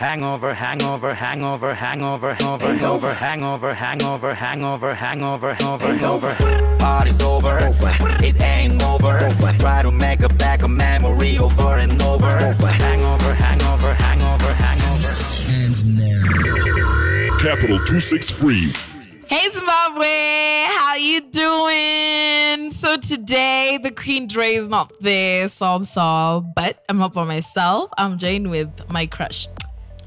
Hangover, hangover, hangover, hangover, hangover, hangover, hangover, hangover, hangover, hangover, hangover, hangover. Party's over, it ain't over. Try to make a back a memory over and over. Hangover, hangover, hangover, hangover. And now, Capital 263. Hey Zimbabwe, how you doing? So today the Queen Dre is not there, so I'm sorry, but I'm not by myself. I'm joined with my crush.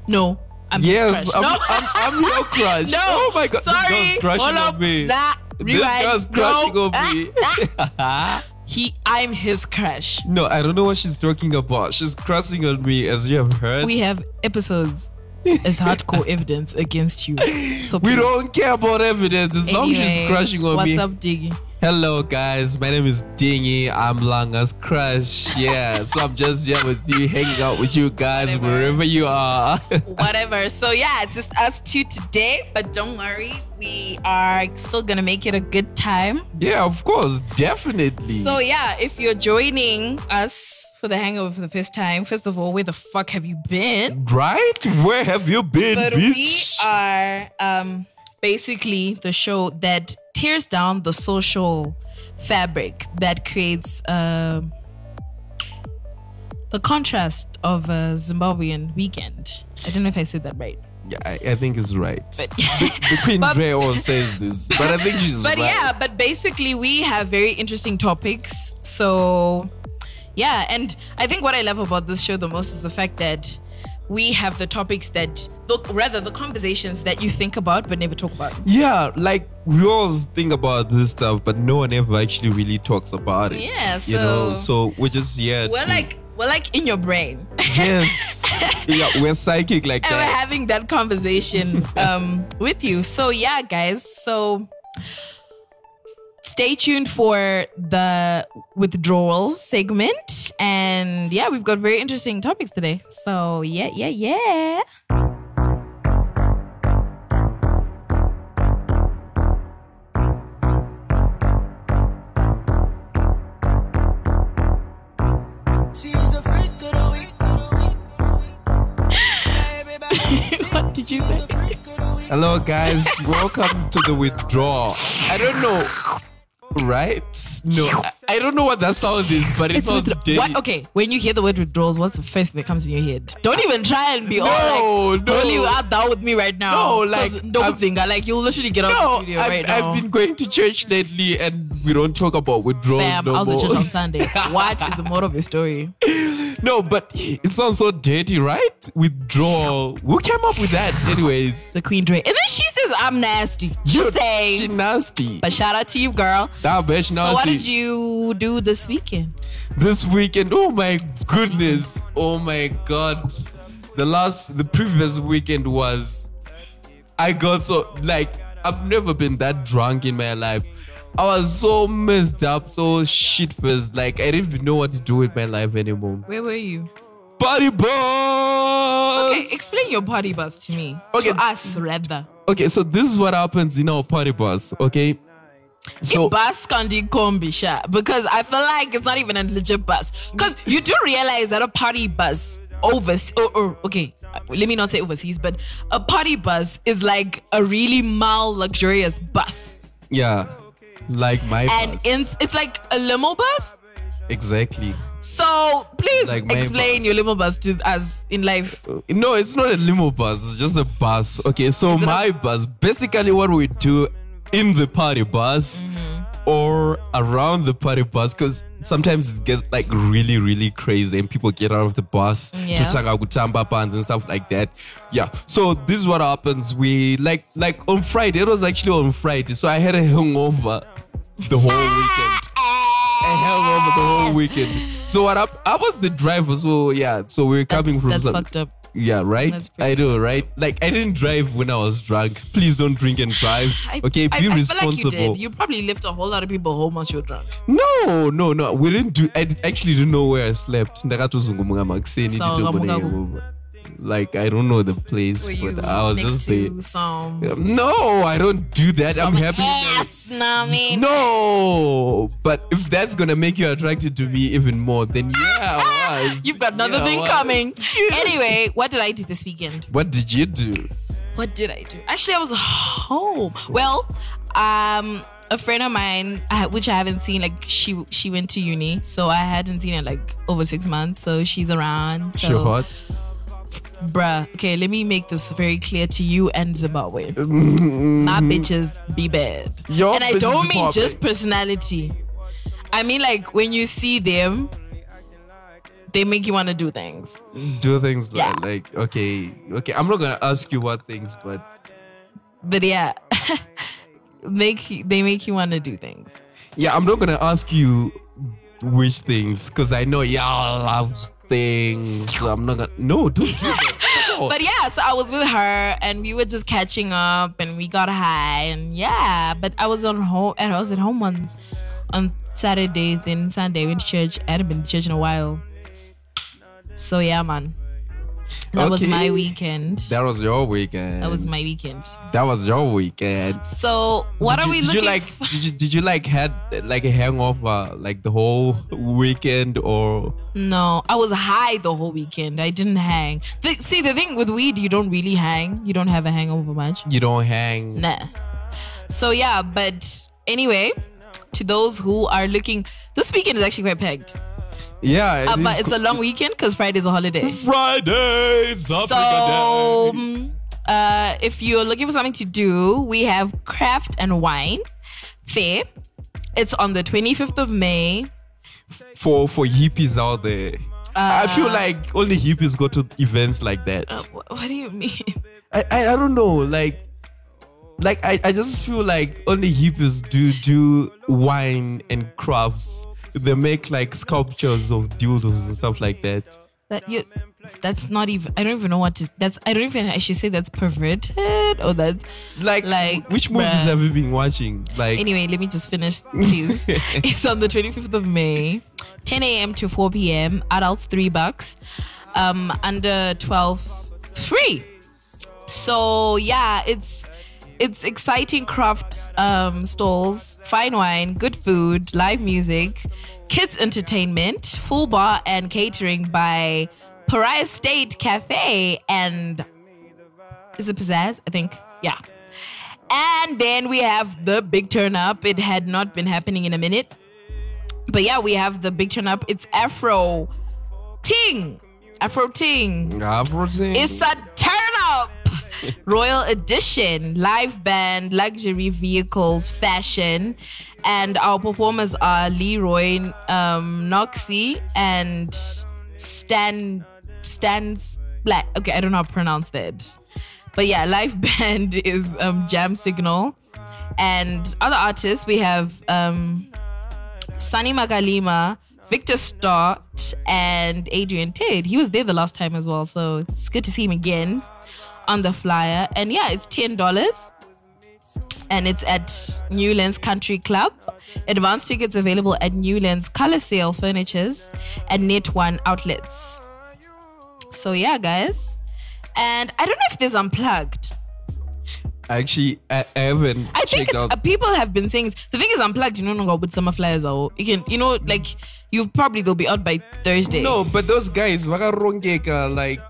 No, I'm Yes, crush. I'm, no. I'm, I'm your crush. no, Oh my god, sorry. this girl's crushing on me. Nah, this girl's crushing no. on me. he, I'm his crush. no, I don't know what she's talking about. She's crushing on me, as you have heard. We have episodes as hardcore evidence against you. So We don't care about evidence as long as she's Anyway, crushing on what's me. up, Diggy? Hello, guys. My name is Dingy. I'm Langa's crush. Yeah, so I'm just here with you, hanging out with you guys Whatever. wherever you are. whatever. So yeah, it's just us two today, but don't worry, we are still gonna make it a good time. yeah, of course, definitely. So yeah, if you're joining us for the hangover for the first time, first of all, where the fuck have you been? right? Where have you been, But we are um basically the show that tears down the social fabric that creates um the contrast of a Zimbabwean weekend. I don't know if I said that right. Yeah, I, I think it's right. the, the Queen But- Dre says this, but I think she's but right. yeah, but basically we have very interesting topics. So yeah, and I think what I love about this show the most is the fact that we have the topics that look rather the conversations that you think about but never talk about. Yeah, like we always think about this stuff, but no one ever actually really talks about it. Yeah, you know. so- So we're just yeah We're to, like we're like in your brain. yes, yeah, we're psychic like and we're having that conversation um, with you. So yeah, guys. So stay tuned for the withdrawals segment, and yeah, we've got very interesting topics today. So yeah, yeah, yeah. She's a freak of the week. what did you say? Hello, guys. Welcome to the withdrawal. I don't know. Right? No, I, don't know what that sound is, but it It's sounds withdraw- what? Okay, when you hear the word withdrawals, what's the first thing that comes in your head? Don't even try and be all No, like, no. "Holy, you are down with me right now." No, like, don't think like you'll literally get out of the studio I've, right now. I've been going to church lately, and we don't talk about withdrawals Fam, no I was at church on Sunday. what is the moral of your story? No, but it sounds so dirty, right? Withdrawal. Who came up with that, anyways? The Queen Dre. And then she says, I'm nasty. Just Dude, say. She nasty. But shout out to you, girl. That bitch nasty. So, what did you do this weekend? This weekend, oh my goodness. Oh my god. The last, the previous weekend was. I got so, like, I've never been that drunk in my life. I was so messed up, so shit faced. Like, I didn't even know what to do with my life anymore. Where were you? Party boss! Okay, explain your party bus to me. Okay. To us, rather. Okay, so this is what happens in our party bus, okay? So, bus kandi kombi sha because I feel like it's not even a legit bus. Because you do realize that a party bus overseas, or, oh, or oh, okay, let me not say overseas, but a party bus is like a really mal luxurious bus, yeah, like my and bus. in, it's like a limo bus. exactly. So please Like explain bus. your limo bus to us in life. No, it's not a limo bus. It's just a bus. Okay, so it a- my bus, basically what we do in the party bus Mm-hmm. or around the party bus, because sometimes it gets like really, really crazy and people get out of the bus Yeah. to tanga kutamba bands and stuff like that. Yeah. So this is what happens. We like like on Friday. It was actually on Friday. So I had a hangover the whole weekend. I hung over the whole weekend. So what up? I was the driver, so yeah. So we are That's, coming from that's some- fucked up. Yeah, right. I know, right? Like I didn't drive when I was drunk. Please don't drink and drive. I, okay, I, be I responsible. like you did. You probably left a whole lot of people home once you were drunk. no, no, no. We didn't do. I actually didn't know where I slept. So, nditobona kamuka ku- hangover. Like I don't know the place, Were but I was just some, No, I don't do that. I'm happy. ass? Nah, I mean, No, but if that's gonna make you attracted to me even more, then yeah, what? was. You've got another Yeah, thing coming. anyway, what did I do this weekend? What did you do? What did I do? Actually, I was home. Well, um, a friend of mine, uh, which I haven't seen, like she she went to uni, so I hadn't seen her like over six months. So she's around. So, Sure hot. Bruh. Okay, let me make this very clear to you and Zimbabwe. Mm. My bitches be bad, Your and I don't mean popping. just personality. I mean like when you see them, they make you want to do things. Do things like, Yeah. like okay, okay. I'm not gonna ask you what things, but But yeah, make they make you want to do things. yeah, I'm not gonna ask you which things because I know y'all love things. I'm not gonna. No, don't do that. But yeah, so I was with her and we were just catching up and we got high and yeah. But I was on home and I was at home on on Saturday, then Sunday went to church. I hadn't been to church in a while. So yeah, man. That was my weekend. that was your weekend. That was my weekend. That was your weekend. So what Did are you- we did looking you like? for? Did you, did you like had like a hangover like the whole weekend or? No, I was high the whole weekend. I didn't hang. The, see, the thing with weed, you don't really hang. You don't have a hangover much. You don't hang. Nah. So yeah, but anyway, to those who are looking, this weekend is actually quite packed. Yeah, Uh, but is it's a long weekend because Friday's a holiday. Fridays. So uh, if you're looking for something to do, we have craft and wine there. It's on the 25th of May. for for hippies out there. I feel like only hippies go to events like that. Uh, what do you mean? I, I I don't know, like like I, I just feel like only hippies do do wine and crafts. They make like sculptures of dildos and stuff like that. That you that's not even I don't even know what to that's I don't even I should say that's perverted or that's Like, Like, which movies bruh. have you been watching? Like anyway let me just finish please it's on the 25th of may 10 a.m to 4 p.m adults three bucks um under 12 free so yeah it's it's exciting craft um, stalls fine wine good food live music kids entertainment full bar and catering by pariah state cafe and is it pizzazz i think yeah and then we have the big turn up. It had not been happening in a minute. But yeah, we have the big turn up. It's Afro Ting. Afro Ting. Everything. It's a turn up. Royal Edition, live band, luxury vehicles, fashion. And our performers are Leroy um, Noxie and Stan Stan's Black. Okay, I don't know how to pronounce that. But yeah, live band is um, Jam Signal. And other artists, we have um, Sunny Magalima, Victor Stott, and Adrian Tate. He was there the last time as well, so it's good to see him again on the flyer. And yeah, it's ten dollars, and it's at Newlands Country Club. Advance tickets available at Newlands Color Sale Furnitures and Net One outlets. So yeah, guys, and I don't know if this unplugged. Actually, I, I haven't I think uh, people have been saying the thing is unplugged. You know, no with summer flyers or you can, you know, like you probably they'll be out by Thursday. No, but those guys, like,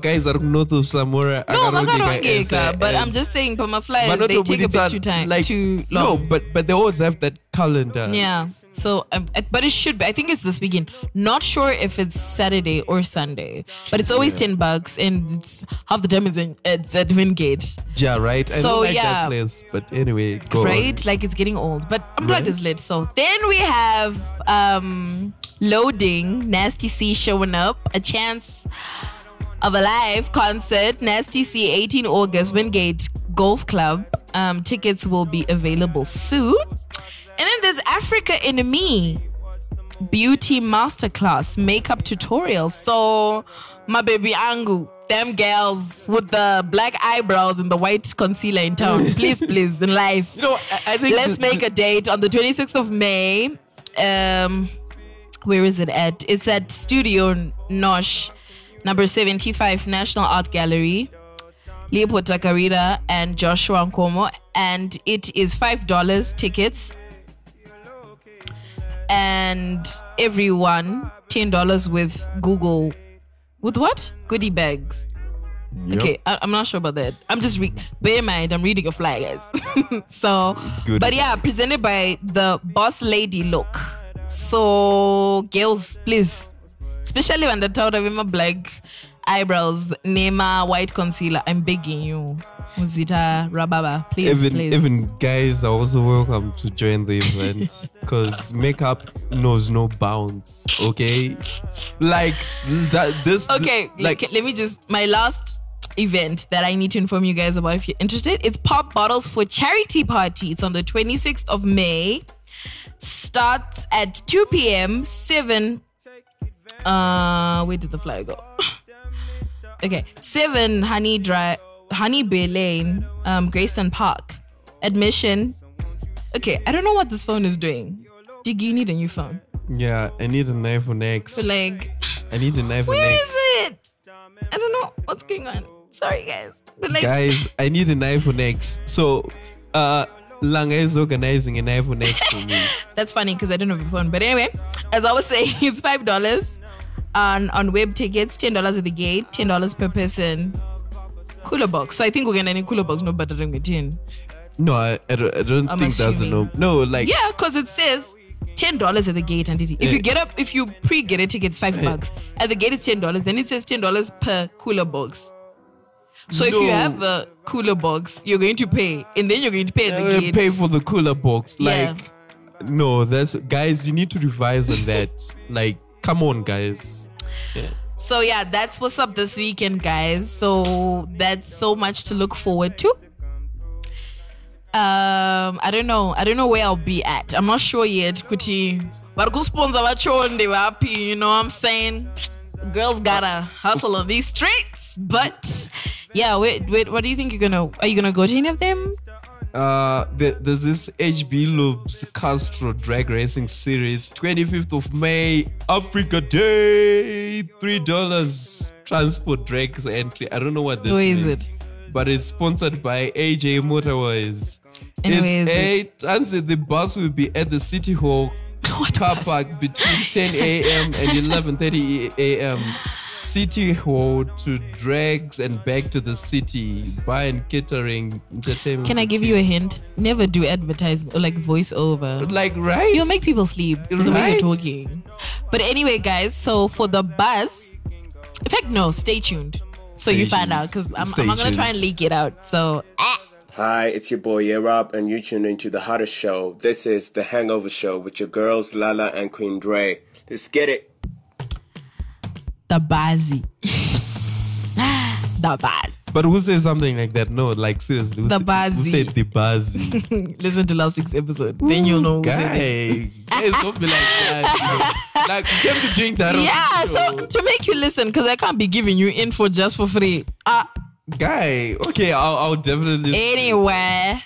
guys are not of Samora. no, akarongeka as makarongeka. a- But I'm just saying, Pama but flyers not they take a bit it too time, like, too No, but but they always have that calendar. yeah. So, um, but it should be. I think it's this weekend. Not sure if it's Saturday or Sunday, but it's always ten bucks, and it's half the time it's, in, it's at Wingate, Yeah, right. I So, like yeah. that place, but anyway, go right? On. Like it's getting old, but unplugged Right. is lit. So then we have um loading, Nasty C showing up, a chance of a live concert, Nasty C, 18 August, Wingate Golf Club. Um, tickets will be available soon. And then there's Africa in Me, beauty masterclass, makeup tutorial. So, my baby Angu, them girls with the black eyebrows and the white concealer in town, please, please, in life. You know, I, I think Let's make a date on the 26th of May. Um, where is it at? It's at Studio Nosh, number 75, National Art Gallery. Leopold Takawira and Joshua Nkomo, and it is five dollars tickets. And everyone ten dollars with Google. With what? Goodie bags. Okay, I, I'm not sure about that. I'm just re- bear in mind I'm reading a fly, guys. so, Goodie but yeah, presented by the Boss Lady look. So, girls, please, especially when the told of my black eyebrows, Nema white concealer, I'm begging you, Muzita Rababa, please, even please. even guys are also welcome to join the event because makeup knows no bounds. Okay, like that. This Okay, like let me just my last event that I need to inform you guys about if you're interested. It's Pop Bottles for Charity Party. It's on the 26th of May. Starts at 2 p.m. 7 uh where did the flyer go? okay. 7 Honey Drive Honey Bay Lane, um, Greystone Park. Admission. Okay, I don't know what this phone is doing. Dig, you need a new phone. yeah, I need an iPhone X. But like I need an iPhone Where X. is it? I don't know what's going on. Sorry, guys. But like, guys, I need an iPhone X. So, uh, Langa is organizing an iPhone X for me. that's funny because I don't have a phone. But anyway, as I was saying, it's five dollars on on web tickets, ten dollars at the gate, ten dollars per person. Cooler box. So I think we're gonna need cooler box, no better than ten. No, I, I don't, I don't think that's a no. No, like Yeah, because it says ten dollars at the gate, and if Yeah. you get up, if you pre-get a ticket, it's five bucks. At the gate, it's ten dollars. Then it says ten dollars per cooler box. So if you have a cooler box, you're going to pay, and then you're going to pay at the uh, gate. pay for the cooler box. Yeah. Like, no, that's guys. You need to revise on that. like, come on, guys. So yeah, that's what's up this weekend, guys. So that's so much to look forward to. Um, I don't know. I don't know where I'll be at. I'm not sure yet. Kuti, sponsor vachonde wapi, you know what I'm saying? Girls gotta hustle on these streets. But yeah, wait, wait, what do you think you're gonna are you gonna go to any of them? Uh, there, there's this HB Loops Castrol drag racing series, 25th of May, Africa Day, three dollars transport drags entry. I don't know what this Who is means, it? but it's sponsored by AJ Motorways. Is it's it- eight. Answer the bus will be at the City Hall What car bus? park between 10 a.m. and 11:30 a.m. City Hall to drags and back to the city. Bar and catering entertainment. Can I give you a hint? Never do advertisement or like voiceover. like right? You'll make people sleep the way you're talking. But anyway, guys, so for the buzz, in fact, no, stay tuned. So you Stay find out because I'm, I'm not going to try and leak it out. So, ah. Hi, it's your boy Rob, and you tune into the hottest show. This is the Hangover Show with your girls Lala and Queen Dre. Let's get it. The buzzy. the buzz. But who says something like that? No, like seriously. Who The said- Who said the buzzy? Listen to last week's episode. then you'll know who said it. Guy, guys, don't be like that. you know. Like, you came to drink that. Yeah, the so to make you listen, because I can't be giving you info just for free. Ah, guy. Okay, I'll, I'll definitely. anyway,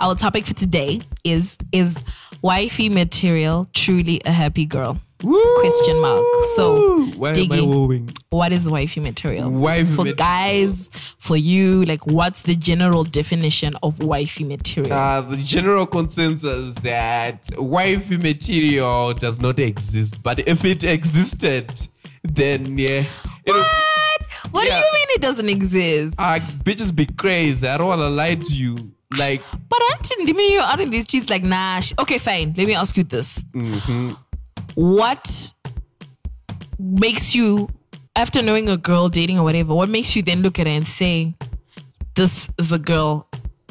our topic for today is is wifey material truly a happy girl? Woo! Question mark. So, why am I wooing? what is wifey material? Wifey for material. guys, for you, like what's the general definition of wifey material? Uh, the general consensus that wifey material does not exist, but if it existed, then yeah, what? What yeah. do you mean it doesn't exist? uh, bitches be crazy. I don't want to lie to you. Like, But aren't me you out in these streets like nah? sh- Okay, fine. Let me ask you this: Mm-hmm. What makes you, after knowing a girl, dating or whatever, what makes you then look at her and say, "This is a girl"?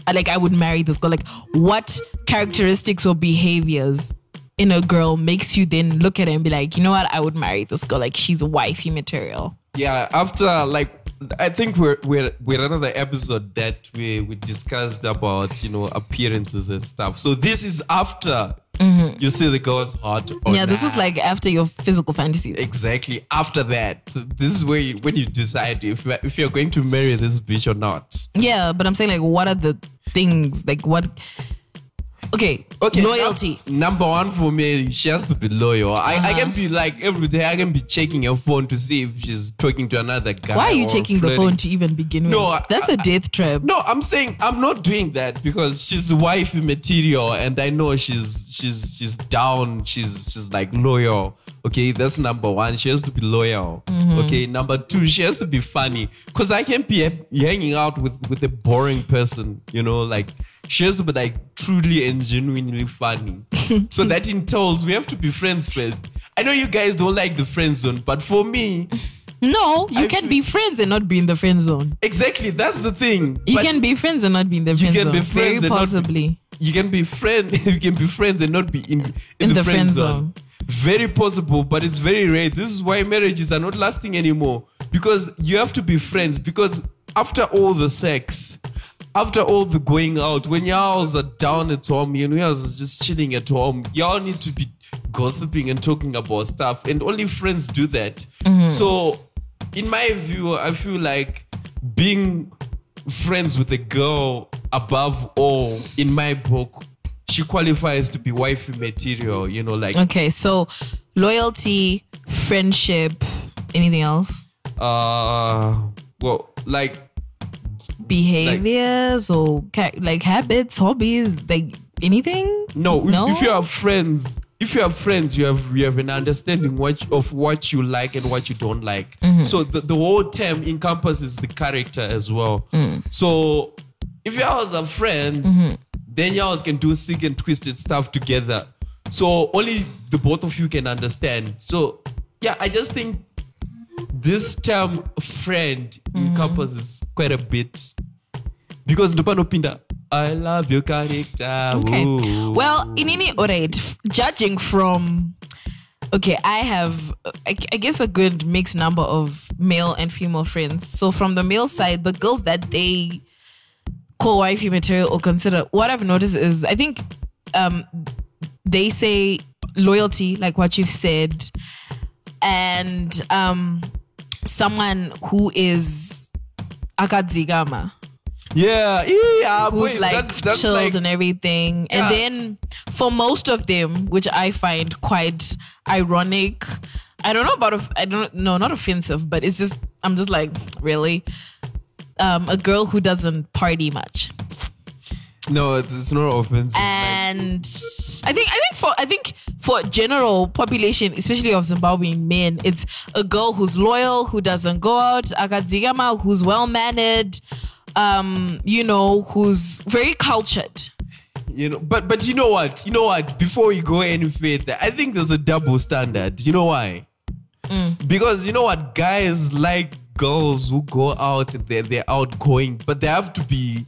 Like I would marry this girl. Like what characteristics or behaviors in a girl makes you then look at her and be like, you know what? I would marry this girl. Like she's wifey material. Yeah, after like, I think we're we're we're another episode that we we discussed about you know appearances and stuff. So this is after you see the girl's Mm-hmm. yeah, this is like after your physical fantasies. exactly after that. So this is where you, when you decide if if you're going to marry this bitch or not. Yeah, but I'm saying like, what are the things? Like what? Okay, Okay, loyalty. num- number one for me, she has to be loyal. I, I Uh-huh. can be like every day. I can be checking her phone to see if she's talking to another guy. Why are you or checking the flirting. phone to even begin with? No, I- that's a death trap. No, I'm saying I'm not doing that because she's wifey material, and I know she's she's she's down. She's she's like loyal. Okay, that's number one. She has to be loyal. Okay, number two, she has to be funny. Cause I can't be hanging out with with a boring person. You know, like she has to be like truly and genuinely funny. so that entails we have to be friends first. I know you guys don't like the friend zone, but for me, No, you I can feel- be friends and not be in the friend zone. exactly that's the thing. You But- can be friends and not be in the friend zone. Very friends not be- possibly. you can be friend you can be friends and not be in in, In the, the friend, friend zone. very possible but it's very rare this is why marriages are not lasting anymore because you have to be friends because after all the sex after all the going out when y'all are down at home and y'all are just chilling at home y'all need to be gossiping and talking about stuff and only friends do that so in my view i feel like being friends with a girl above all in my book she qualifies to be wifey material you know like Okay, so loyalty, friendship, anything else? uh well like Behaviors or ca- like habits, hobbies, like anything? no, if- No? if you have friends if you have friends you have you have an understanding what of what you like and what you don't like Mm-hmm. so the, the whole term encompasses the character as well Mm. so if y'all are friends Mm-hmm. then y'all can do sick and twisted stuff together so only the both of you can understand so yeah i just think this term friend Mm-hmm. encompasses quite a bit because pinda i love your character Okay. Ooh. Well, in any alright, f- judging from okay, I have I, I guess a good mixed number of male and female friends. So from the male side, the girls that they call wifey material or consider what I've noticed is I think um they say loyalty, like what you've said, and um someone who is akadzigama yeah yeah who's boys, like that's, that's chilled like, and everything. Yeah. And then for most of them, which I find quite ironic, I don't know about I don't know not offensive, but it's just I'm just like really um, a girl who doesn't party much. No it's, it's not offensive And I think I think for I think for general population, especially of Zimbabwean men, it's a girl who's loyal, who doesn't go out, akadzigama, who's well mannered, um, you know, who's very cultured. you know but but you know what? You know what? Before we go any further i think there's a double standard. You know why? Because you know what? Guys like girls who go out they're, they're outgoing but they have to be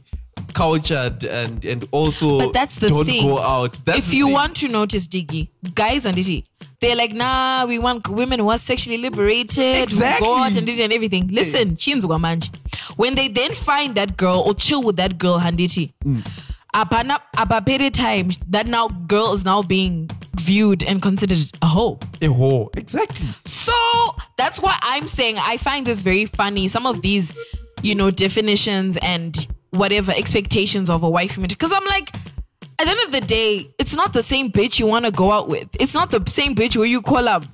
cultured and and also But that's the don't thing. go out that's if you thing. want to notice Diggy, guys and it, they're like, nah, we want women who are sexually liberated, who Exactly. go out and it and everything. Listen, chinzwa manje. When they then find that girl or chill with that girl, handiti, Mm. apana apapere time that now girl is now being viewed and considered a hoe. a whore exactly So that's what I'm saying I find this very funny. Some of these, you know, definitions and whatever expectations of a wife material. because I'm like, at the end of the day, it's not the same bitch you want to go out with. It's not the same bitch where you call up.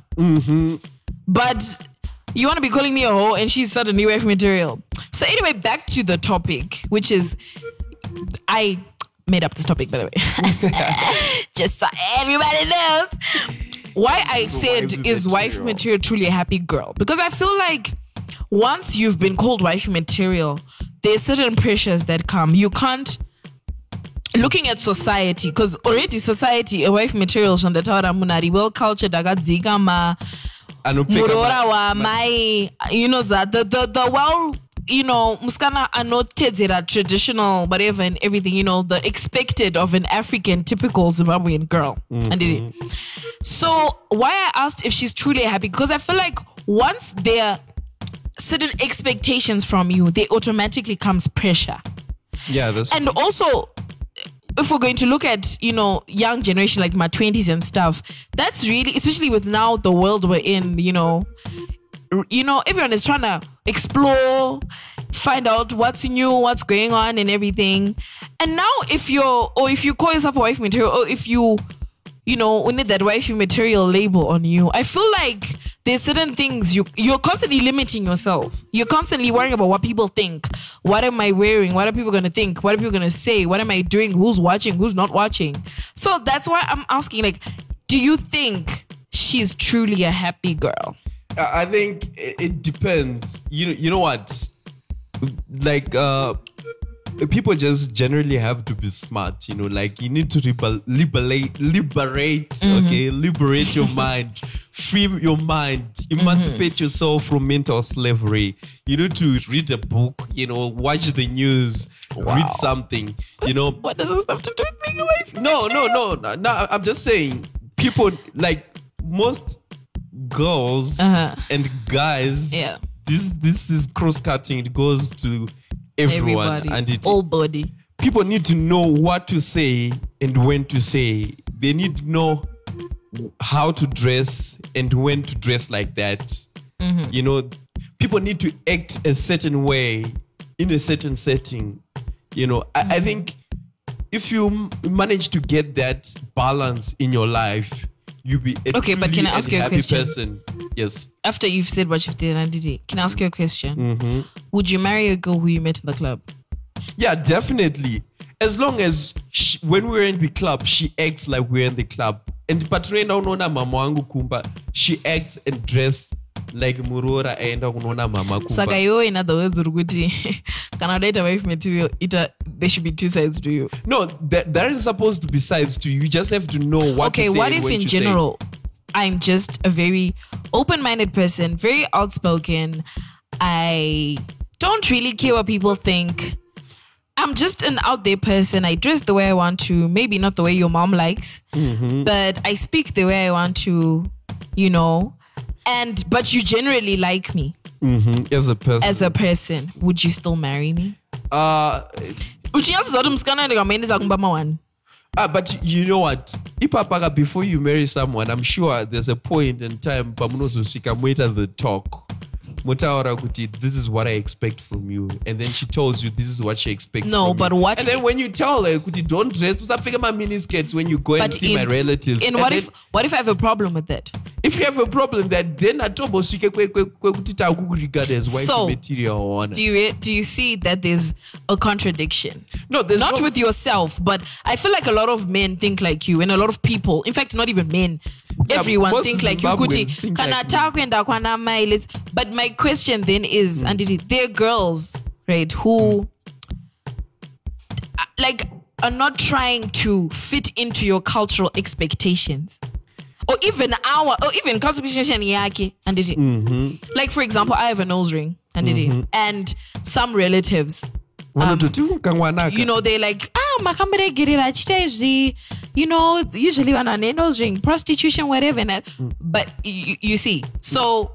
But you want to be calling me a hoe and she's suddenly wife material. So anyway, back to the topic, which is I made up this topic by the way. Just so everybody knows. Why I said is wife material truly a happy girl? Because I feel like once you've been called wife material, there's certain pressures that come. You can't looking at society because already society a wife material shandataura munhu well cultured akadzikama murora ma- wamai you know that the, the, the well you know muskana anotedzera traditional whatever and everything you know the expected of an african typical zimbabwean girl. Mm-hmm. And it, so why i asked if she's truly happy because i feel like once there are certain expectations from you there automatically comes pressure. Yeah that's and also if we're going to look at you know young generation like my 20s and stuff that's really especially with now the world we're in you know you know everyone is trying to explore find out what's new what's going on and everything. And now if you're or if you call yourself a wife material or if you you know we need that wifey material label on you. I feel like there's certain things you you're constantly limiting yourself. You're constantly worrying about what people think. What am i wearing? What are people to think? What are people to say? What am i doing? Who's watching? Who's not watching? So that's why i'm asking like do you think she's truly a happy girl? I think it, it depends. You you know what? Like uh people just generally have to be smart, you know, like you need to liber- liberate liberate, okay, liberate your mind, free your mind, emancipate yourself from mental slavery. You need to read a book, you know, watch the news, read something, you know. What does this have to do with being a wife? No, no, no, no, no. I'm just saying, people like most girls Uh-huh. and guys. Yeah. This this is cross cutting. It goes to everyone, Everybody, and it all body. people need to know what to say and when to say. They need to know how to dress and when to dress like that. Mm-hmm. You know, people need to act a certain way in a certain setting. You know, I, Mm-hmm. I think if you m- manage to get that balance in your life, you'll be Okay, but can I ask you a question? person. Yes. After you've said what you've done, did it can I ask you a question? Mm-hmm. Would you marry a girl who you met in the club? Yeah, definitely. As long as she, when we're in the club, she acts like we're in the club. And patrenda unoona mama wangu kumba, she acts and dress like murora aenda kunoona mama Saka yo, in other words, Uruguti, kana date wife material, ita, there should be two sides to you. No, that there is supposed to be sides to you. You just have to know what okay, to say what if when in to say. general I'm just a very open minded person, very outspoken. I don't really care what people think. I'm just an out there person. I dress the way I want to, maybe not the way your mom likes, Mm-hmm. but I speak the way I want to, you know. And but you generally like me Mhm, As a person. as a person. Would you still marry me? uh, Uchinyazi zote msikana ndikamaendeza kumbama one. Ah, but you know what? Ipapaka, before you marry someone, I'm sure there's a point in time pamunozosvika moita the talk. Motaura kuti, this is what I expect from you. And then she tells you this is what she expects No, from but you. what And then when you tell her, kuti, don't dress, usapfeka my mini skirts when you go and see in, my relatives. in And what then if what if I have a problem with that? if you have a problem that then atombosvike kwe- kwekuti takukuregard as wife So, material or Do you do you see that there's a contradiction? No, there's not no- with yourself, but I feel like a lot of men think like you, and a lot of people, in fact, not even men, everyone most think like you. Kuti, kana like me. takwenda kwana mai, But my question then is, Hmm. and it, are girls, right, who uh, like are not trying to fit into your cultural expectations. Or even our, or even constitution yake, and it, Mm-hmm. like for example, I have a nose ring, and it, and some relatives, "Kangwanaka." you know, they like, ah, my makamberegirira achita izvi, you know, usually when a nose ring, prostitution, whatever. And that. Mm. But you, you see, so,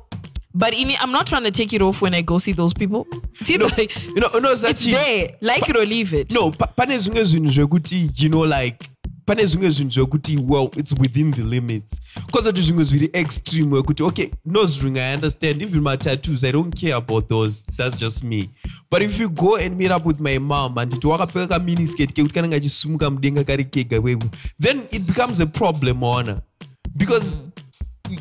but in, I'm not trying to take it off when I go see those people. See, like, you know, no, it's Zachi, there, like it or leave it. no pa- pane zvimwe zvinhu zvekuti you know like pane zvimwe zvinhu zvekuti well it's within the limits. Kozoti zvimwe zviri extreme wekuti okay nose ring i understand. Even my tattoos i don't care about those. That's just me. But if you go and meet up with my mom anditi wakapfeka kaminiskate kekuti kanenge achisumuka mudenga kari kega wewe then it becomes a problem ona because mm.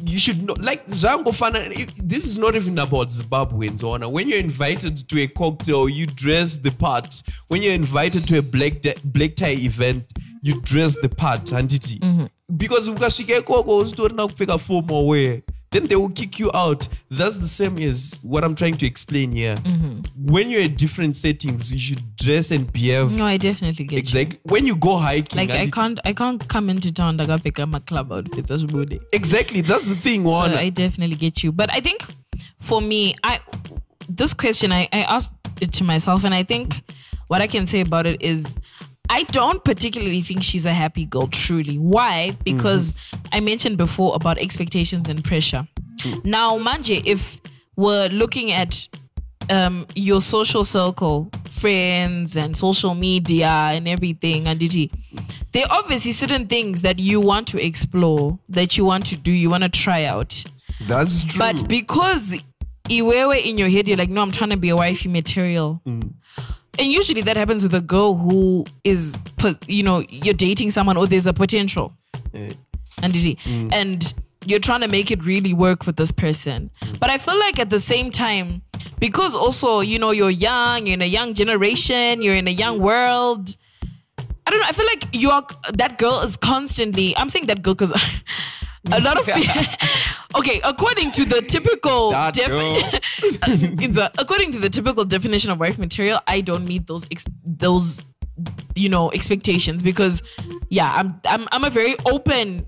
You should know like zvangofana if- this is not even about zimbabweans when you're invited to a cocktail you dress the part. When you're invited to a black, da- black tie event you dress the part handiti mm-hmm. because ukasvika ikoko usitorina kupfeka formal wear then they will kick you out that's the same as what i'm trying to explain here mm-hmm. when you're in different settings you should dress and behave No, I definitely get you. exactly when you go hiking Like I can't, I can't come into town and pick up my club outfits as booty. exactly that's the thing So I definitely get you. But I think for me, I this question I, I asked it to myself and I think what I can say about it is I don't particularly think she's a happy girl truly. Why? Mm-hmm. Because I mentioned before about expectations and pressure. Now, Manje, if we're looking at um, your social circle, friends and social media and everything, and it, there are obviously certain things that you want to explore, that you want to do, you want to try out. that's true But because iwewe in your head, you're like, no, I'm trying to be a wifey material. And usually that happens with a girl who is, you know, you're dating someone or there's a potential. And, it- mm. and you're trying to make it really work with this person. Mm. But I feel like at the same time, because also, you know, you're young, you're in a young generation, you're in a young world. I don't know. I feel like you are that girl is constantly. I'm saying that girl because a lot of people. okay, according to the typical the, according to the typical definition of wife material, I don't meet those ex- those you know expectations because yeah, I'm I'm I'm a very open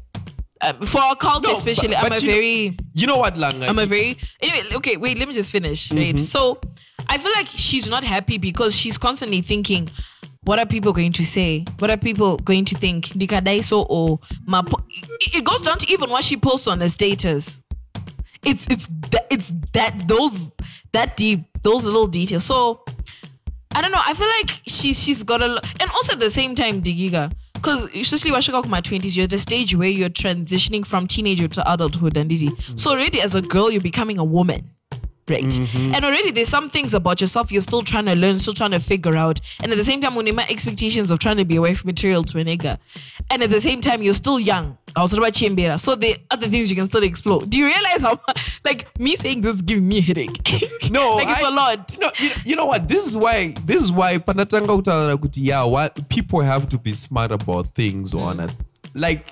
uh, for our culture No, especially. but- I'm a you know- very You know what, Langa? I'm a very anyway. Okay, wait. Let me just finish. Right. So, I feel like she's not happy because she's constantly thinking, "What are people going to say? What are people going to think?" Dikadaiso or my. It it goes down to even what she posts on her status. It's it's that it's that those that deep those little details. So, I don't know. I feel like she's she's got a lot, and also at the same time, Digiga. Because especially when I my twenties, you're at a stage where you're transitioning from teenager to adulthood, and didi. So already as a girl, you're becoming a woman, right? Mm-hmm. And already there's some things about yourself you're still trying to learn, still trying to figure out. And at the same time, when my expectations of trying to be a wife material to a nigga, and at the same time you're still young. I was about Chimbera. So the other things you can still explore. Do you realize how like me saying this is giving me a headache? no, like it's I- a lot. No, you, you know what? This is why. This is why panatanga kutaura kuti yeah, what people have to be smart about things mm. it. Like,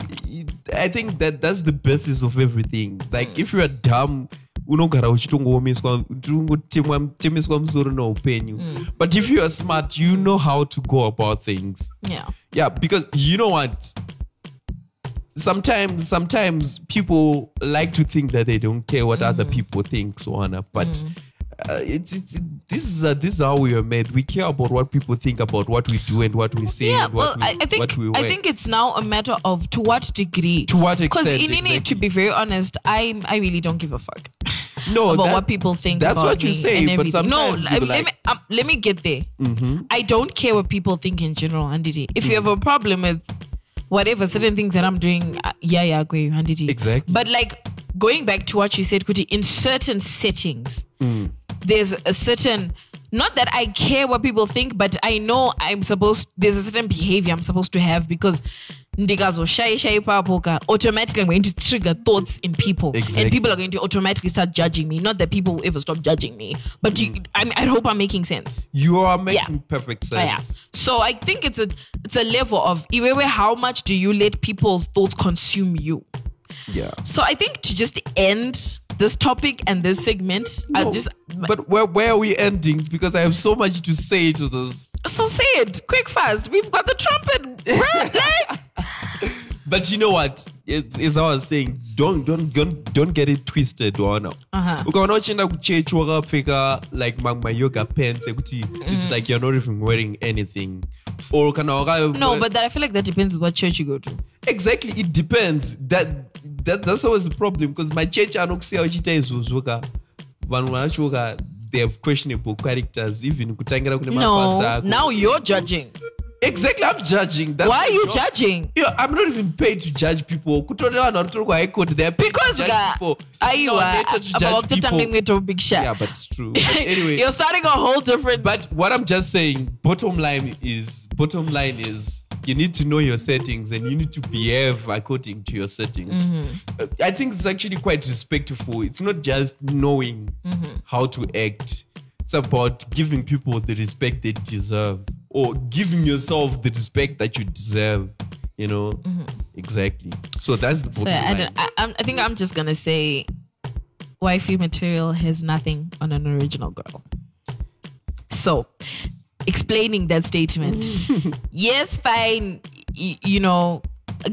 I think that that's the basis of everything. Like, if you're dumb, unogara uchitongoomeswa uchitongotemwa temiswa musoro noupenyu but if you are smart you know how to go about things Yeah. yeah because you know what sometimes sometimes people like to think that they don't care what other Mm-hmm. people think so on but uh, it's, it's this is uh, this is how we are made we care about what people think about what we do and what we say Yeah, and well, we, I, I think we I think it's now a matter of to what degree. To what extent. Because in it, to be very honest, I I really don't give a fuck no about that- what people think. that's about what you me say and but everything. no, sometimes let, me um, let me get there. I don't care what people think in general, Andidi. If you have Mm. a problem with whatever certain things that I'm doing, uh, yeah, yeah, go Andidi. Exactly. But like going back to what you said, Kuti, in certain settings, Mm. There's a certain not that I care what people think, but I know I'm supposed there's a certain behavior I'm supposed to have because ndikazo shy shy papoka automatically I'm going to trigger thoughts in people. Exactly. and people are going to automatically start judging me. Not that people will ever stop judging me but you, mm. I, I hope I'm making sense. You are making perfect Oh, yeah. sense. So I think it's a it's a level of how much do you let people's thoughts consume you yeah so I think to just end this topic and this segment I'll just but where, where are we ending because i have so much to say to this So say it quick, fast. We've got the trumpet. like- But you know what? It's, it's how I was saying. Don't don't don't don't get it twisted, Wana. Uh-huh. Ukaona uchienda kuchechi wakapfeka like my yoga pants ekuti it's like you're not even wearing anything. Or kana waka no, but that, I feel like that depends on what church you go to. exactly it depends. That that that's always the problem because my church anokusiya uchiita izvozvo ka vanhu vacho ka they have questionable characters even kutangira kune No, mapasta ako. now you're judging. Exactly I'm judging. That's Why are you job. judging? Yeah, I'm not even paid to judge people. Kutori vanhu vari kuhigh court, they're Because to judge ga, people. aiwa, No, better to about judge people. to big shot. Yeah, but it's true. But anyway, you're starting a whole different. but what I'm just saying, bottom line is, bottom line is, you need to know your settings and you need to behave according to your settings. Uh, I think it's actually quite respectful. It's not just knowing how to act. It's about giving people the respect they deserve, or giving yourself the respect that you deserve. You know, mm-hmm. exactly. So that's the So I, don't- I, I think I'm just gonna say, wifey material has nothing on an original girl. So, explaining that statement, yes, fine. y- you know,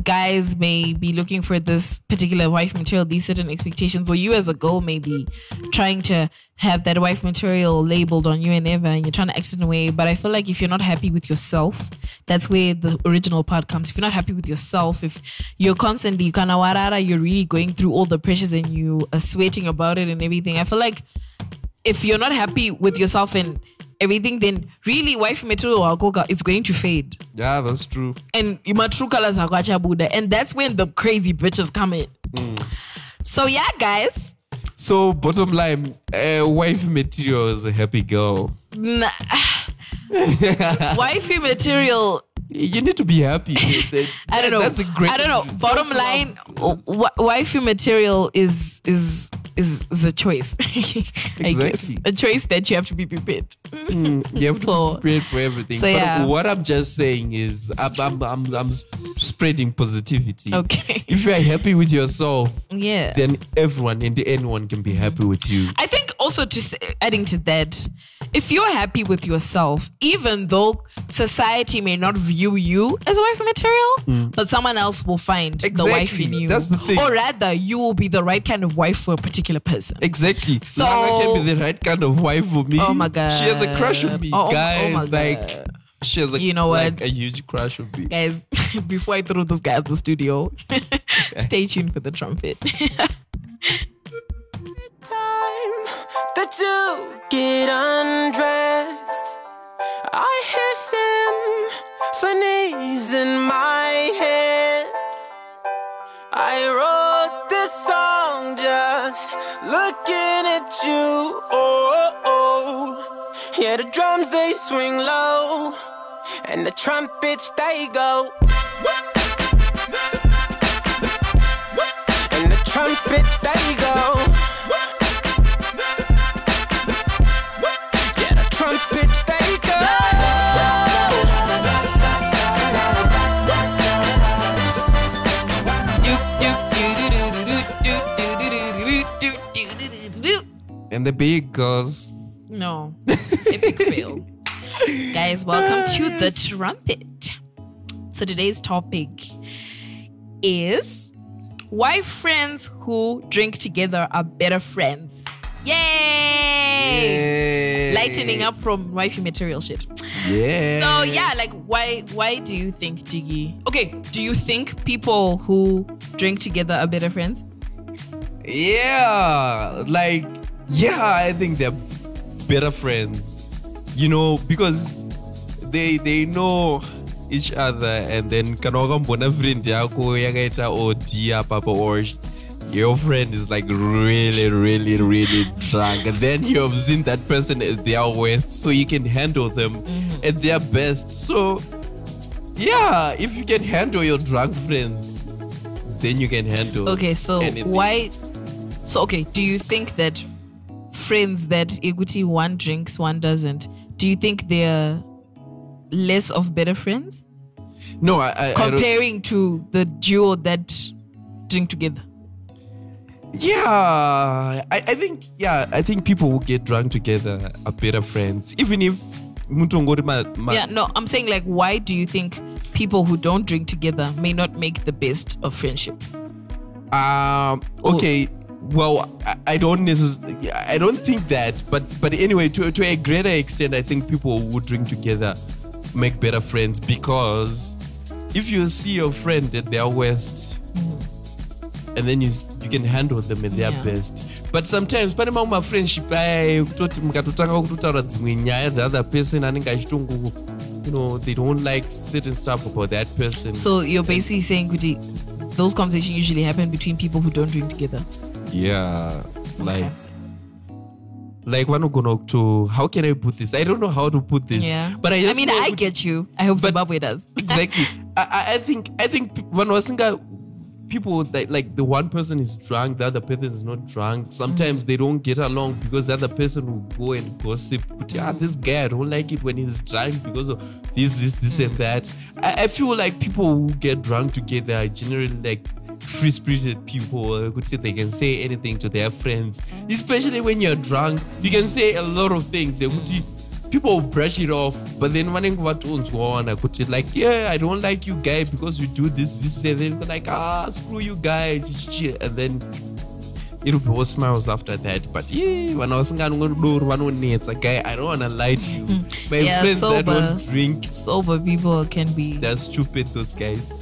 guys may be looking for this particular wife material, these certain expectations, or you as a girl may be trying to have that wife material labeled on you and ever, and you're trying to act in a way. But I feel like if you're not happy with yourself, that's where the original part comes. If you're not happy with yourself, if you're constantly kind of warara, you're really going through all the pressures and you are sweating about it and everything. I feel like if you're not happy with yourself and everything, then really wife material wakoga it's going to fade. yeah, that's true. And my true colors are kwacha Buddha. And that's when the crazy bitches come in. So yeah, guys. So bottom line, uh, wife material is a happy girl. Nah. Wifey material You need to be happy. That- I don't know. That's a great. I don't know. Bottom line, w- wifey material is is is, is a choice. Exactly. a choice that you have to be prepared. Mm, you have to For- be prepared for everything. So, but yeah. what I'm just saying is, I'm, I'm, I'm, I'm spreading positivity. Okay. If you are happy with yourself, Yeah. then everyone and anyone can be happy with you. I think also to adding to that, if you're happy with yourself, even though society may not view you as a wife material, mm. but someone else will find the wife. In you. That's the thing. Or rather, you will be the right kind of wife for a particular person. Exactly. So- Lara can be the right kind of wife for me. Oh my God. She has a crush on me, Oh, oh, oh guys. my like God. she has a You know like what? a huge crush on me. Guys, before I throw this guy out the studio, stay tuned for the trumpet. time that you get undressed. I hear symphonies in my head. I wrote this song just looking at you. Oh, oh. yeah, the drums they swing low, and the trumpets they go. And the trumpets they go. And the big girls. No, epic fail. Guys, welcome to the trumpet. So today's topic is why friends who drink together are better friends. Yay! Lightening up from wifey material shit. Yeah. So yeah, like why why do you think Diggy? Okay, do you think people who drink together are better friends? Yeah, like yeah, I think they're better friends. You know, because they they know each other and then kana wakambona friend yako yakaita OD apa or your friend is like really really really drunk and then you have seen that person at their worst so you can handle them mm-hmm. at their best so yeah if you can handle your drunk friends then you can handle Okay, so anything. why? So okay, do you think that friends that equity one drinks, one doesn't? Do you think they're less of better friends No, I, I, I comparing to the duo that drink together? yeah, I, I think yeah, I think people who get drunk together are better friends, even if mutongori ma, ma Yeah, no, I'm saying like, why do you think people who don't drink together may not make the best of friendship? Um. Okay. Well, I, don't necessarily. I don't think that. But but anyway, to to a greater extent, I think people who drink together make better friends because if you see your friend at their worst, and then you you can handle them at their Yeah. best. But sometimes pane mamwe mafriendship aya kutoti mukatotanga kutotaura dzimwe nyaya the other person anenge achitongo you know they don't like certain stuff about that person So you're basically saying, Kuti, those conversations usually happen between people who don't drink together. Yeah, like like vanogona to how can I put this? I don't know how to put this. Yeah, but I just mean, I get you. I hope Zimbabwe does. exactly. I, I- I think I think vanhu vasinga people that like the one person is drunk, the other person is not drunk. Sometimes Mm. they don't get along because the other person will go and gossip. But ah, this guy I don't like it when he's drunk because of this, this, this, Mm. and that. I, I feel like people who get drunk together are generally like free spirited people could say they can say anything to their friends. Especially when you're drunk you can say a lot of things. People brush it off. But then when what owns one, I could say like yeah i don't like you guys because you do this this and then they're like ah screw you guys, chichichi," and then it'll be all smiles after that. But yeah vanhu vasingangodoro vanonetsa guy i don't want to lie to you. My Yeah, friends that sober. don't drink. Sober people can be. they're stupid those guys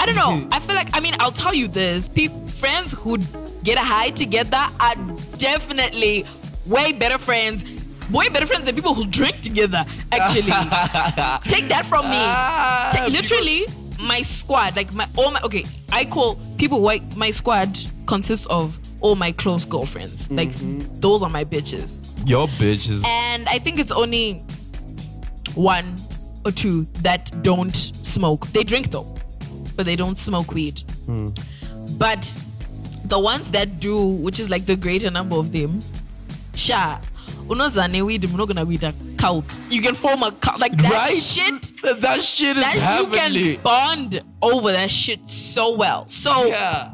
I don't know. I feel like, I mean, I'll tell you this. Pe- friends who get a high together are definitely way better friends. Way better friends than people who drink together, actually. Take that from me. Ah, Ta- literally, my squad, like my all my okay, I call people white. My squad consists of all my close girlfriends. Like those are my bitches. your bitches And I think it's only one or two that don't smoke. They drink though, but they don't smoke weed. Hmm. But the ones that do, which is like the greater number of them, sha. Unozane weed, we're not gonna weed a cult. You can form a cult like that right? shit. That, shit is That you heavenly. can bond over that shit so well. So yeah.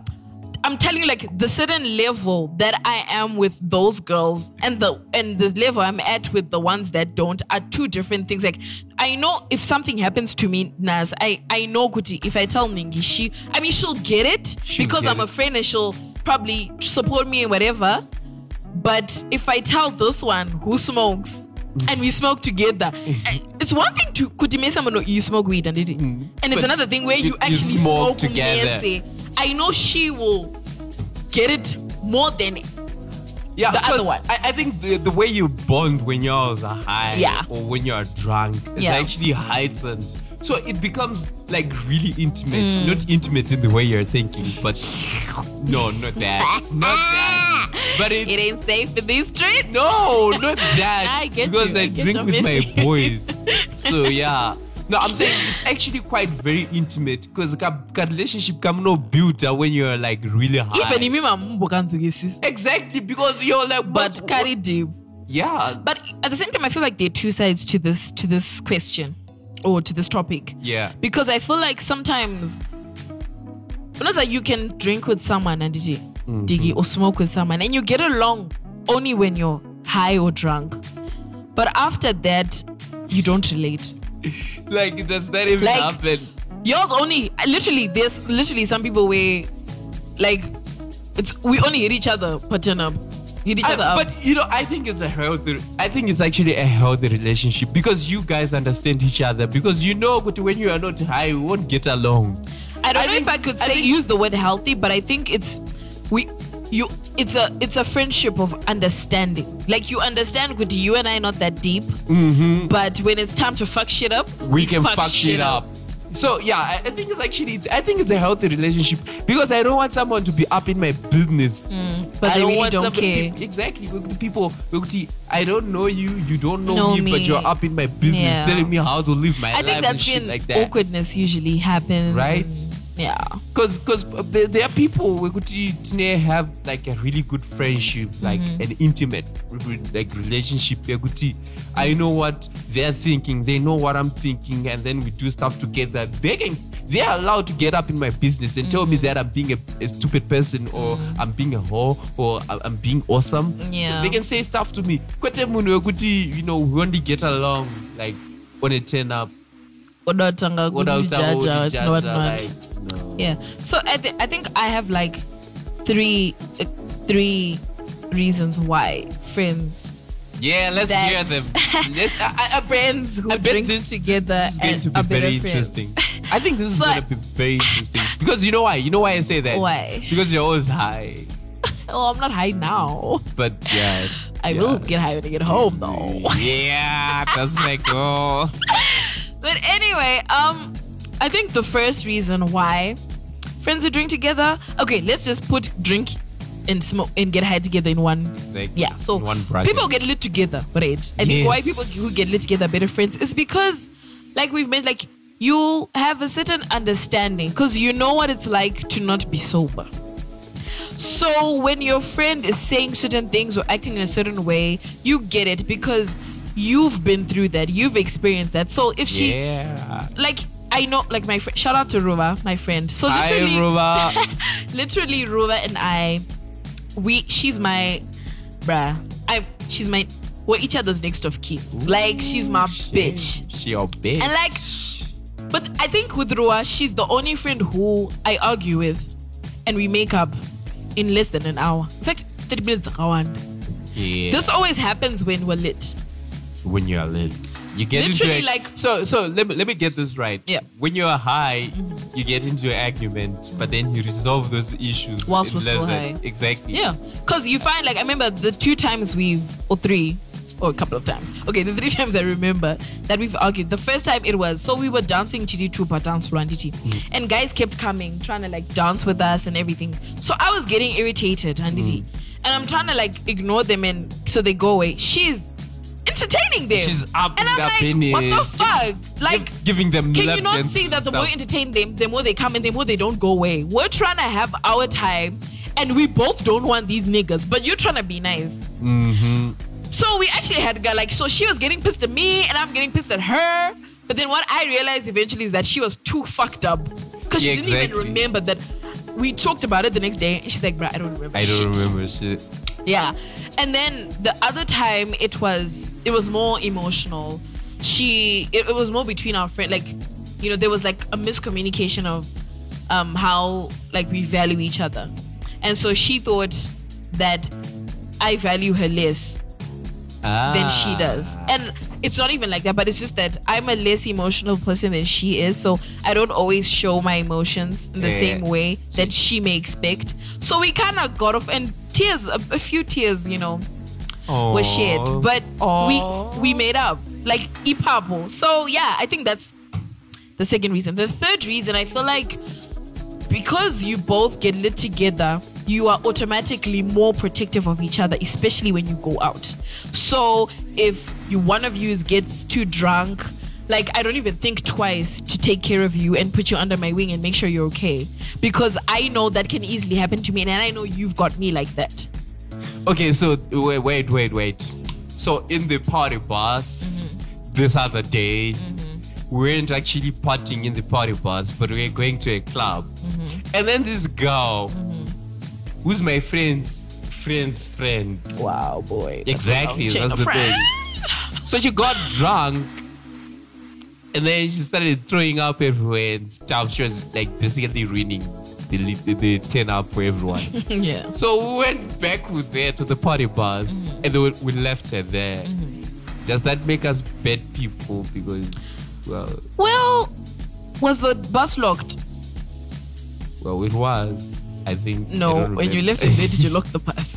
I'm telling you, like the certain level that I am with those girls and the and the level I'm at with the ones that don't are two different things. Like I know if something happens to me, Naz, I I know Kuti. If I tell Ningi, she I mean she'll get it She'll because get I'm a friend and she'll probably support me and whatever. But if I tell this one who smokes and we smoke together, eh, it's one thing to Kuti me someone know you smoke weed and it, and it's Mm. But another thing where you- you, actually smoke smoke together. umese. I know she will get it more than Yeah, the other one. I, I think the, the way you bond when you're are high Yeah. or when you're drunk is Yeah. actually heightened. So it becomes like really intimate. Mm. Not intimate in the way you're thinking, but no, not that. not that. But it, it ain't safe in these streets. no, not that. I get because you, I I drink with my boys. so yeah. No, I'm saying it's actually quite very intimate because the relationship can no build when you're like really high. Even kanzukisisa. exactly because you're like But what- carry deep. yeah But at the same time, I feel like there are two sides to this to this question or to this topic. yeah Because I feel like sometimes Unaza, you can drink with someone and mm-hmm. digi diggy or smoke with someone and you get along only when you're high or drunk. But after that, you don't relate. like does that even Like- happen Yours only literally there's literally some people where like it's we only hit each other per turn up. Hit each I- other up. but you know i think it's a healthy i think it's actually a healthy relationship because you guys understand each other because you know but when you are not high we won't get along I don't I know think- if I could I say think- use the word healthy, but I think it's we you it's a it's a friendship of understanding. Like you understand with you and I not that deep, but when it's time to fuck shit up, Mm-hmm. we can fuck, shit up. So yeah, I, I think it's actually I think it's a healthy relationship because I don't want someone to be up in my business. But I they really want don't care. peop- exactly. People, I don't know you, you don't know, Know me, but you're up in my business, Yeah. telling me how to live my I life think and that's when like that. awkwardness usually happens. Right? and- yeah. Because because there, there are people we could have like a really good friendship, like Mm-hmm. an intimate like relationship. They I know what they're thinking, they know what I'm thinking, and then we do stuff together. They can they are allowed to get up in my business and tell Mm-hmm. me that I'm being a, a stupid person or I'm being a whore or I'm being awesome. Yeah. They can say stuff to me. Kwete munhu wekuti, You know, we only get along like when it turn up. Odatanga Without kundijaja, it's not like, much. no. Yeah. So I, th- I think I have like three uh, three reasons why friends Yeah, let's That- hear them. Let, I, friends who I drink this, together this is going to be very friends. interesting. I think this is So going to be very interesting because you know why? You know why I say that? Why? Because you're always high. Oh, I'm not high now. But yeah, I yeah. will get high when I get home though. Yeah, that's my goal. But anyway, um, I think the first reason why friends who drink together. Okay, let's just put drink and smoke and get high together in one. Like, Yeah, so one people get lit together, right? I think why people who get lit together are better friends is because, like we've made, like you have a certain understanding because you know what it's like to not be sober. So when your friend is saying certain things or acting in a certain way, you get it because you've been through that, you've experienced that. So if she Yeah. like I know like my friend shout out to Ruva, my friend. So Hi, literally Ruva. literally Ruva and I we she's my bruh. I she's my we're each other's next of kin. Like she's my bitch. She your bitch. And like but I think with Rua, she's the only friend who I argue with and we make up in less than an hour. In fact, 30 minutes around. yeah. This always happens when we're lit. When you're lit. You get Literally, into a- like- so so let me let me get this right. Yeah. When you're high, you get into an argument, but then you resolve those issues Whilst we're still high. Exactly. Yeah, because you find like I remember the two times we've or three or a couple of times. Okay, the three times I remember that we've argued. The first time it was so we were dancing Chidi Tupa dance for Anditi, mm-hmm. and guys kept coming trying to like dance with us and everything. So I was getting irritated, Anditi, mm-hmm. and I'm trying to like ignore them and so they go away. She's entertaining them. She's up and I'm like, business. what the fuck? Like. Give- giving them Can you not see that the more you entertain them, the more they come and the more they don't go away? We're trying to have our time, and we both don't want these niggas, but you're trying to be nice. Mm-hmm. So we actually had like so she was getting pissed at me and I'm getting pissed at her. But then what I realized eventually is that she was too fucked up because she Yeah, didn't even remember that we talked about it the next day. And she's like, "Bruh, I don't remember." I don't shit." remember shit. Yeah. And then the other time it was it was more emotional. She it, it was more between our friend like you know there was like a miscommunication of um how like we value each other. And so she thought that I value her less than she does. And it's not even like that, but it's just that I'm a less emotional person than she is. So I don't always show my emotions in the Yeah. same way that she may expect. So we kind of got off, and tears, a, a few tears, you know, were shed. Aw. But Aw. we we made up, like ipapo. So yeah, I think that's the second reason. The third reason, I feel like because you both get lit together, you are automatically more protective of each other, especially when you go out. So if you one of you gets too drunk, like I don't even think twice to take care of you and put you under my wing and make sure you're okay. Because I know that can easily happen to me and I know you've got me like that. Okay, so wait, wait, wait, wait. So in the party bus Mm-hmm. this other day, we weren't actually partying in the party bus, but we were going to a club. Mm-hmm. And then this girl, who's my friend's friend's friend. Wow, boy. Exactly, Chain that's the friends. thing. So she got drunk. And then she started throwing up everywhere and stuff. She was like basically ruining the, the, the turn up for everyone. yeah. So we went back with her to the party bus Mm-hmm. and then we, we left her there. Does that make us bad people? Because, well, Well, was the bus locked? well, it was. I think. No. don't When you left it there, did you lock the bus?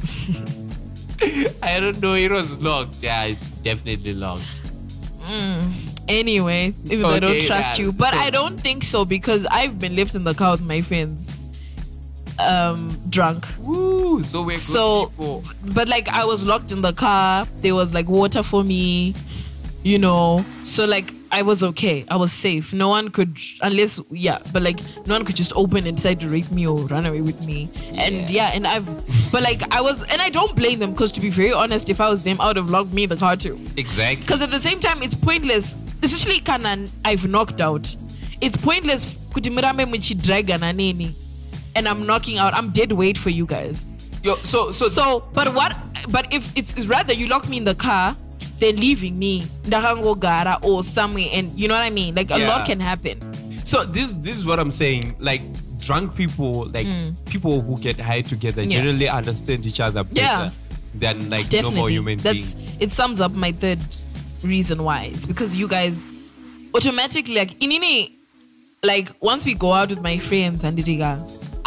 I don't know. It was locked. Yeah, it's definitely locked. anyway, even though I don't trust you. But I don't think so because I've been left in the car with my friends. Um, drunk. Woo! So we're good So, people. but like I was locked in the car. There was like water for me, you know. So like I was okay. I was safe. No one could, unless yeah. But like no one could just open and decide to rape me or run away with me. And yeah, and I've, but like I was, and I don't blame them because to be very honest, if I was them, I would have locked me in the car too. Exactly. Because at the same time, it's pointless. Especially kana I've knocked out. It's pointless kuti murambe muchidragana nini. And I'm knocking out. I'm dead weight for you guys. Yo, so, so, So, but what? But if it's, it's rather you lock me in the car than leaving me gara or somewhere, and you know what I mean. Like a Yeah. lot can happen. so this, this is what I'm saying. Like, drunk people, like people who get high together, Mm. Yeah. generally understand each other better Yeah. than like Definitely. normal human That's beings. it. Sums up my third reason why. It's because you guys automatically like inini, like once we go out with my friends and Didiga,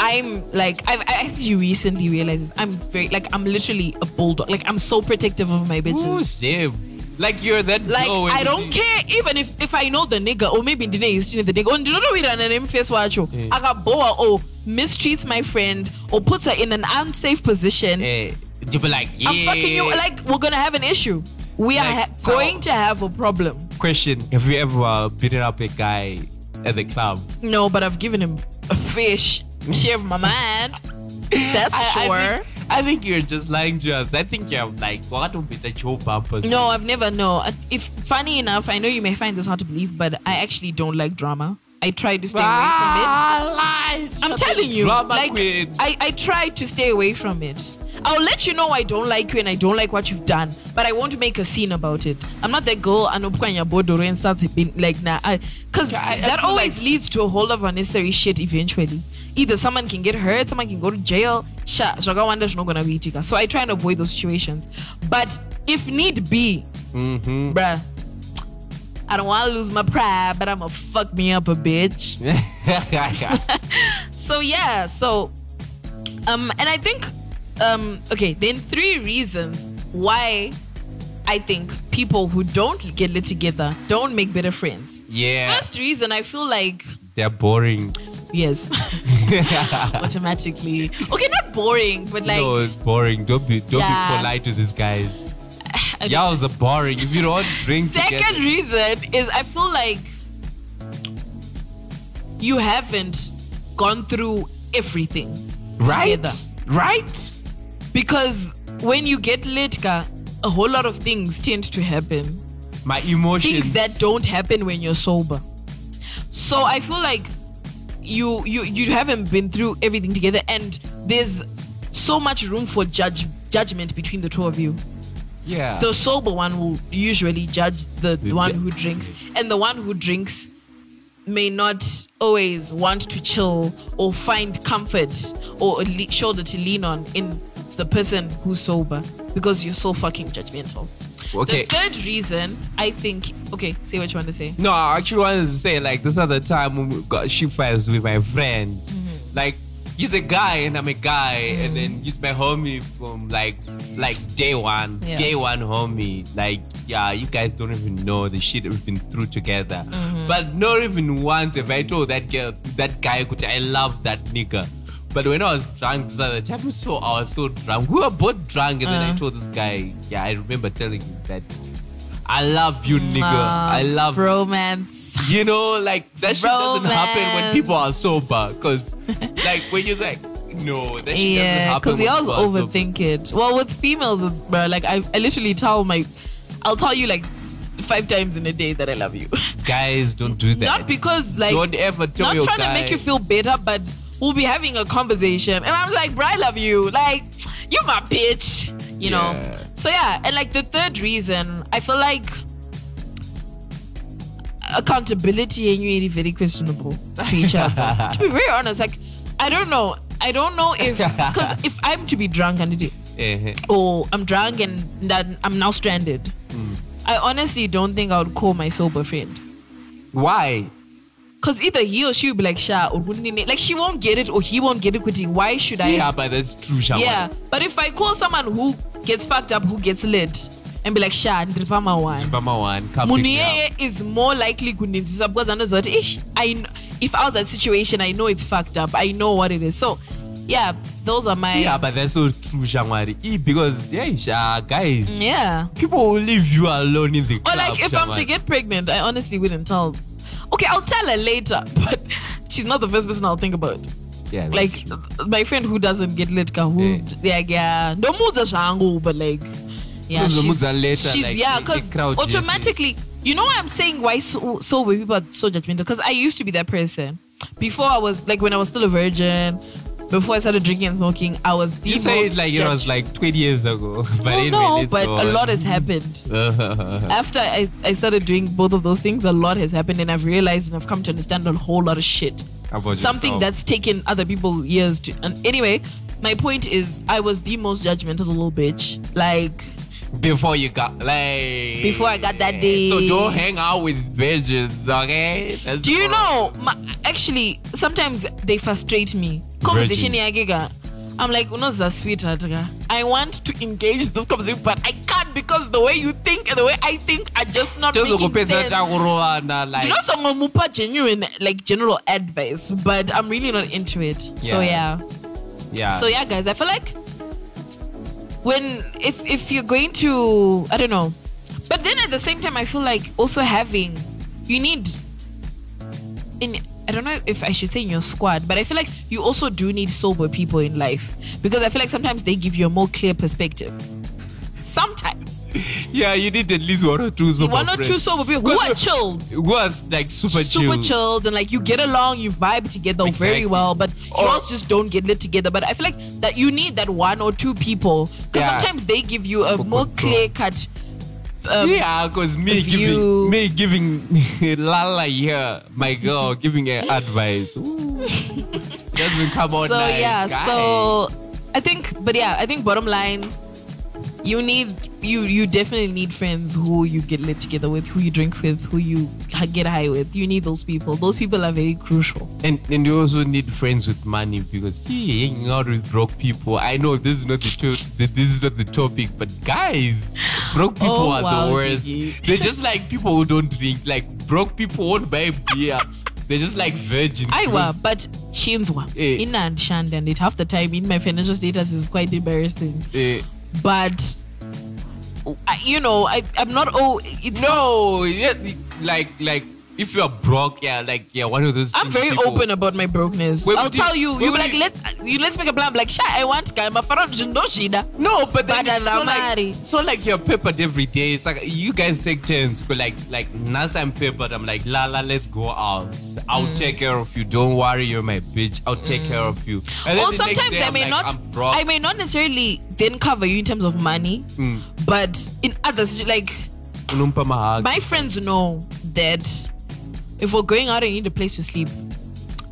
I'm like I've I actually recently realized this. I'm very like I'm literally a bulldog. Like I'm so protective of my bitches. Ooh. Like you're that Like I don't care even if if I know the nigga or maybe Ndine is seeing the nigga or Ndine we run an face watch Agaboa or mistreats my friend or puts her in an unsafe position. Eh, you be like, yeah. I'm fucking you like we're gonna have an issue. We are ha- so- going to have a problem. Question: Have you ever beaten up a guy at the club? No, but I've given him a fish. Share my mind. That's I- sure. I think, I think you're just lying to us. I think you're like, what would be the Joe bumpers? no, I've never no. If funny enough, I know you may find this hard to believe, but I actually don't like drama. I try to stay away from it. Ah, lies. I'm telling you, like queen. I, I try to stay away from it. I'll let you know I don't like you and I don't like what you've done, but I won't make a scene about it. I'm not that girl and bodoro and starts being like nah, because that always like- leads to a whole lot of unnecessary shit eventually. Either someone can get hurt, someone can go to jail. Sha, Wanda's not gonna be. So I try and avoid those situations. But if need be, Mhm. bruh, I don't want to lose my pride, but I'ma fuck me up a bitch. so yeah so um and i think um okay then three reasons why i think people who don't get lit together don't make better friends yeah, first reason i feel like they're boring. yes automatically okay not boring but like no, it's boring. Don't be, don't Yeah. be polite to these guys. Y'all are boring. If you don't drink second together, reason is i feel like you haven't gone through everything right? together. Right? Because when you get lit, ka, a whole lot of things tend to happen. My emotions. Things that don't happen when you're sober. So I feel like you you you haven't been through everything together and there's so much room for judge judgment between the two of you. Yeah. The sober one will usually judge the Yeah. one who drinks, and the one who drinks may not always want to chill or find comfort or a le- shoulder to lean on in the person who's sober because you're so fucking judgmental. Okay. The third reason, I think. Okay, say what you want to say. No, I actually wanted to say like this other time when we got fights with my friend. Mm-hmm. Like he's a guy and I'm a guy, Mm. and then he's my homie from like like day one, Yeah. day one homie. Like yeah, you guys don't even know the shit we've been through together. Mm-hmm. But not even once have I told that girl, that guy, could I love that nigga. But when I was drunk this other time, so I was so drunk. We were both drunk, and then I Uh. told this guy, yeah, I remember telling him that. I love you, nigga. Ah, I love romance. you know, like that shit doesn't happen when people are sober. Cause like when you're like, no, that shit doesn't Yeah, happen. because y'all people are sober. overthink it. Well, with females, it's, bro, like I, I literally tell my, I'll tell you like five times in a day that I love you. Guys, don't do that. Not because like don't ever tell not your trying guy. to make you feel better, but we'll be having a conversation, and I'm like, bro, I love you. Like, you're my bitch, you know. Yeah. So yeah, and like the third reason, I feel like accountability and you are very questionable to each other. to be very honest, like I don't know, I don't know if because if I'm to be drunk and it Eh, or I'm drunk and that I'm now stranded. I honestly don't think I would call my sober friend. Why? Cause either he or she will be like Sha or wouldn't like she won't get it or he won't get it quickly. Why should I? Yeah, but that's true, Sha. Yeah. But if I call someone who gets fucked up, who gets lit, and be like Sha, ndripama one. Mama one, come Munhu pick me up. is more likely kundinzwisa because anoziva kuti ish I kn- if I was that situation I know it's fucked up I know what it is so yeah those are my Yeah, but that's so true, Shangwari. Eh, Because yeah, Sha, guys, yeah people will leave you alone in the or club. like if I'm to get pregnant I honestly wouldn't tell okay I'll tell her later but she's not the first person I'll think about. Yeah, like true. my friend who doesn't get lit ka who Yeah. like yeah. No mudza zvangu but like yeah she's, mudza later, she's like, yeah because automatically you know why I'm saying why so sober people are so judgmental? Because I used to be that person. Before I was like when I was still a virgin before I started drinking and smoking I was the You say most it like it was like 20 years ago. But well, no, let's but a lot has happened. After I, I started doing both of those things, a lot has happened, and I've realized and I've come to understand a whole lot of shit. About Something yourself. that's taken other people years to. And anyway, my point is, I was the most judgmental little bitch. Like, before you got like Before I got that day. So don't hang out with virgins, okay? That's do you know? My, actually, sometimes they frustrate me. Conversation yagega. I'm like, unoza sweetheart. ga. I want to engage this conversation, but I can't because the way you think and the way I think are just not Just making sense. like you know someone mupa genuine like general advice but i'm really not into it so Yeah. yeah yeah. so yeah guys i feel like when if if you're going to i don't know. But then at the same time i feel like also having you need in i don't know if i should say in your squad but i feel like you also do need sober people in life. Because i feel like sometimes they give you a more clear perspective. Sometimes yeah, you need at least one or two sober one or two friends. sober people who are chilled Who was like super, chilled. super chilled and like you get along, you vibe together very well, but you Or- also just don't get lit together. But I feel like that you need that one or two people because Yeah. sometimes they give you a more clear cut. Um, yeah, because me view. giving me giving Lala here, my girl, giving her advice. Ooh. Doesn't come So nice, yeah, guys. so I think, but yeah, I think bottom line, you need you you definitely need friends who you get lit together with, who you drink with, who you get high with. You need those people. Those people are very crucial. And and you also need friends with money because yeah, hanging out with broke people. I know this is not the to- this is not the topic, but guys, broke people Oh, are wow, the worst. Gigi. They're just like people who don't drink. Like broke people won't buy beer. They're just like virgins. Aiwa, but Chinzwa, Eh. in and Shand, and it half the time in my financial status is quite embarrassing. Eh, But you know, I I'm not. Oh, it's not, no, yeah, like like if you're broke, yeah, like yeah, one of those. I'm very people- open about my brokenness. Wait, I'll you- tell you. You be like, you- let you let's make a plan. I'm like, sure, I want guy, but for no shida. No, but then so like, so like you're peppered every day. It's like you guys take turns. But like like once I'm peppered, I'm like la la, let's go out. I'll Mm. take care of you. Don't worry, you're my bitch. I'll take care of you. And Or sometimes day, I may like, not. I'm broke. I may not necessarily then cover you in terms of money, Mm. but in others, like my friends know that if we're going out, I need a place to sleep.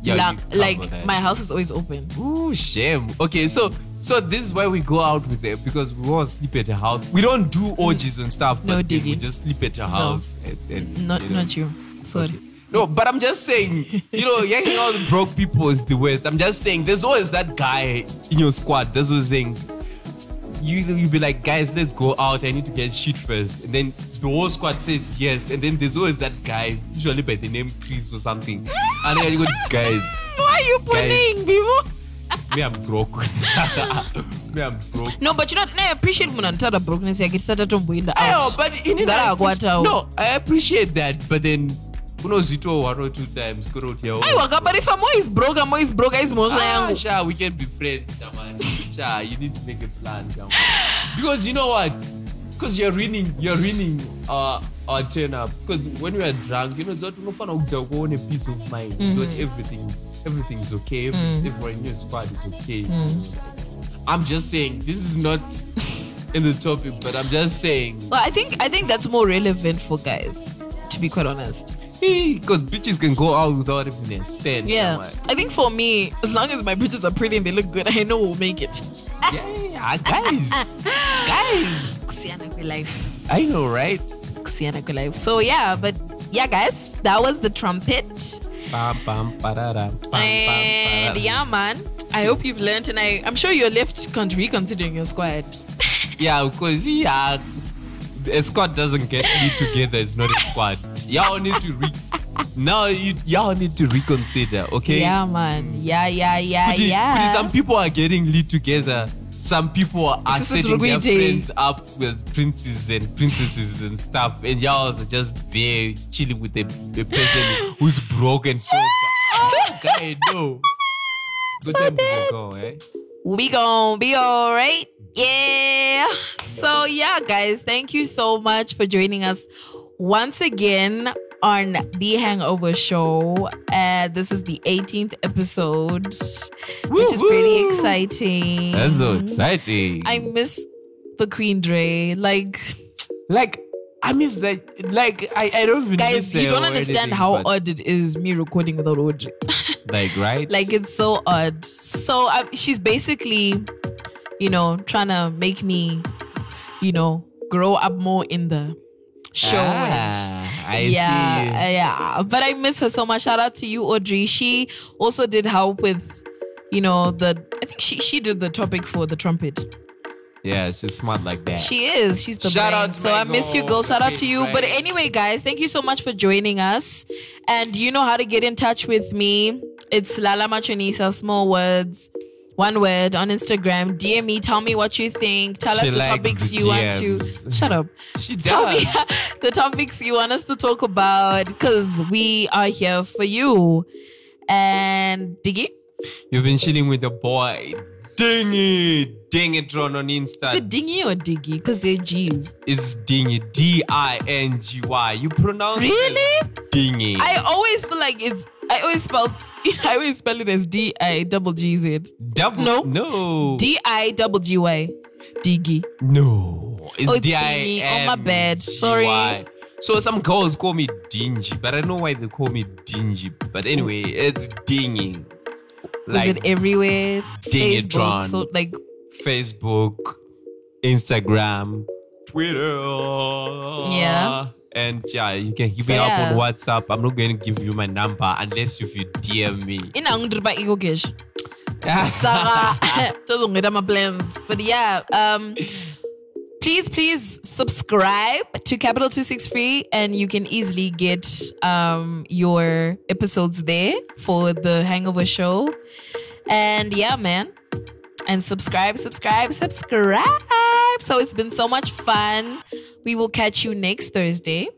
Yeah, La- like my house is always open. Ooh, shame. Okay, so so this is why we go out with them because we want to sleep at your house. We don't do orgies and stuff. No, but then we just sleep at your house. and- and, Not you know. not you. Sorry. No, but I'm just saying, you know, hanging out with broke people is the worst. I'm just saying, there's always that guy in your squad that's always saying, you you be like, guys, let's go out. I need to get shit first, and then the whole squad says yes, and then there's always that guy, usually by the name Chris or something, and then you go, guys, Why are you bullying people? me I'm broke, me I'm broke. No, but you know, I appreciate when I'm tired of brokenness. I get started going Ayo, out. but in I appreciate- no, I appreciate that, but then. Unozitoa one or two times, go out here. I waka, but if I'm always broke, I'm always broke. I'm always Ah, broke. Sha, we can be friends. Sha, you need to make a plan. Because you know what? Because you're ruining, you're ruining our uh, our turn up. Because when we are drunk, you know, that no fun of the one a peace of mind. Mm-hmm. That everything, everything is okay. Everyone in your squad is okay. Mm-hmm. I'm just saying, this is not in the topic, but I'm just saying, Well, I think I think that's more relevant for guys, to be quite honest. Because bitches can go out without even a cent. Yeah, on. I think for me, as long as my bitches are pretty and they look good, I know we'll make it. yeah, yeah, guys, guys. Kusiana life. I know, right? Kusiana life. So yeah, but yeah, guys, that was the trumpet. Bam, bam, bam, bam, And parara. yeah, man, I hope you've learned, and I, I'm sure you're left con- reconsidering your squad. Yeah, because yeah, a squad doesn't get me together. It's not a squad. Y'all need to re. Now you y'all need to reconsider. Okay. Yeah, man. Yeah, yeah, yeah, Kuti- yeah. kuti some people are getting lit together. Some people are setting their friends up with princes and princesses and stuff, and y'all are just there chilling with a, a person who's broken so guy, no. Good time to go, eh? we gon' be all right. Yeah. So yeah, guys, thank you so much for joining us once again on the Hangover Show. Uh, this is the 18th episode, which is pretty exciting. That's so exciting. I miss the Queen Dre. Like, like I miss that. Like I, I don't even guys, you don't understand anything, how but, odd it is me recording without Audrey. Like right. like it's so odd so uh, she's basically you know trying to make me you know grow up more in the show Ah, I yeah see. yeah but i miss her so much shout out to you audrey she also did help with you know the i think she she did the topic for the trumpet Yeah, she's smart like that. she is. She's the Shout brain. out, So I miss you, girl. Shout out to you. But anyway, guys, thank you so much for joining us. And you know how to get in touch with me. It's Lala Machonisa, small words, one word on Instagram. DM me. Tell me what you think. Tell She us the topics you want to. Shut up. She Tell me the topics you want us to talk about because we are here for you. And Diggy, You've been chilling with the boy. Dingy, dingy Ron on is Insta. it Dingy or Diggy? Because they're G's. It's dingy, D I N G Y. You pronounce Really? it dingy. I always feel like it's. I always spell. I always spell it as D I double G Z. Double No. no, D I double G Y. Diggy. no. It's Oh, it's D I dingy. N. Oh, my bad. Sorry. So some girls call me dingy, but I don't know why they call me dingy. But anyway, it's dingy. Was it everywhere? Ding it, Facebook. So like Facebook, Instagram, Twitter. Yeah. And yeah, you can hit So me up on WhatsApp. I'm not going to give you my number unless if you DM me. in Angudriba Ego Gish. Sarah get my plans. But yeah, um please, please subscribe to Capital 263 and you can easily get um your episodes there for the hangover show. And yeah, man. And subscribe, subscribe, subscribe. So it's been so much fun. We will catch you next Thursday.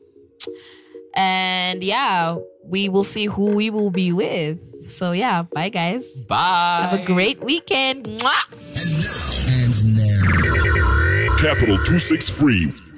And yeah, we will see who we will be with. So yeah, bye guys. Bye. Have a great weekend. Mwah! And now. Capital 263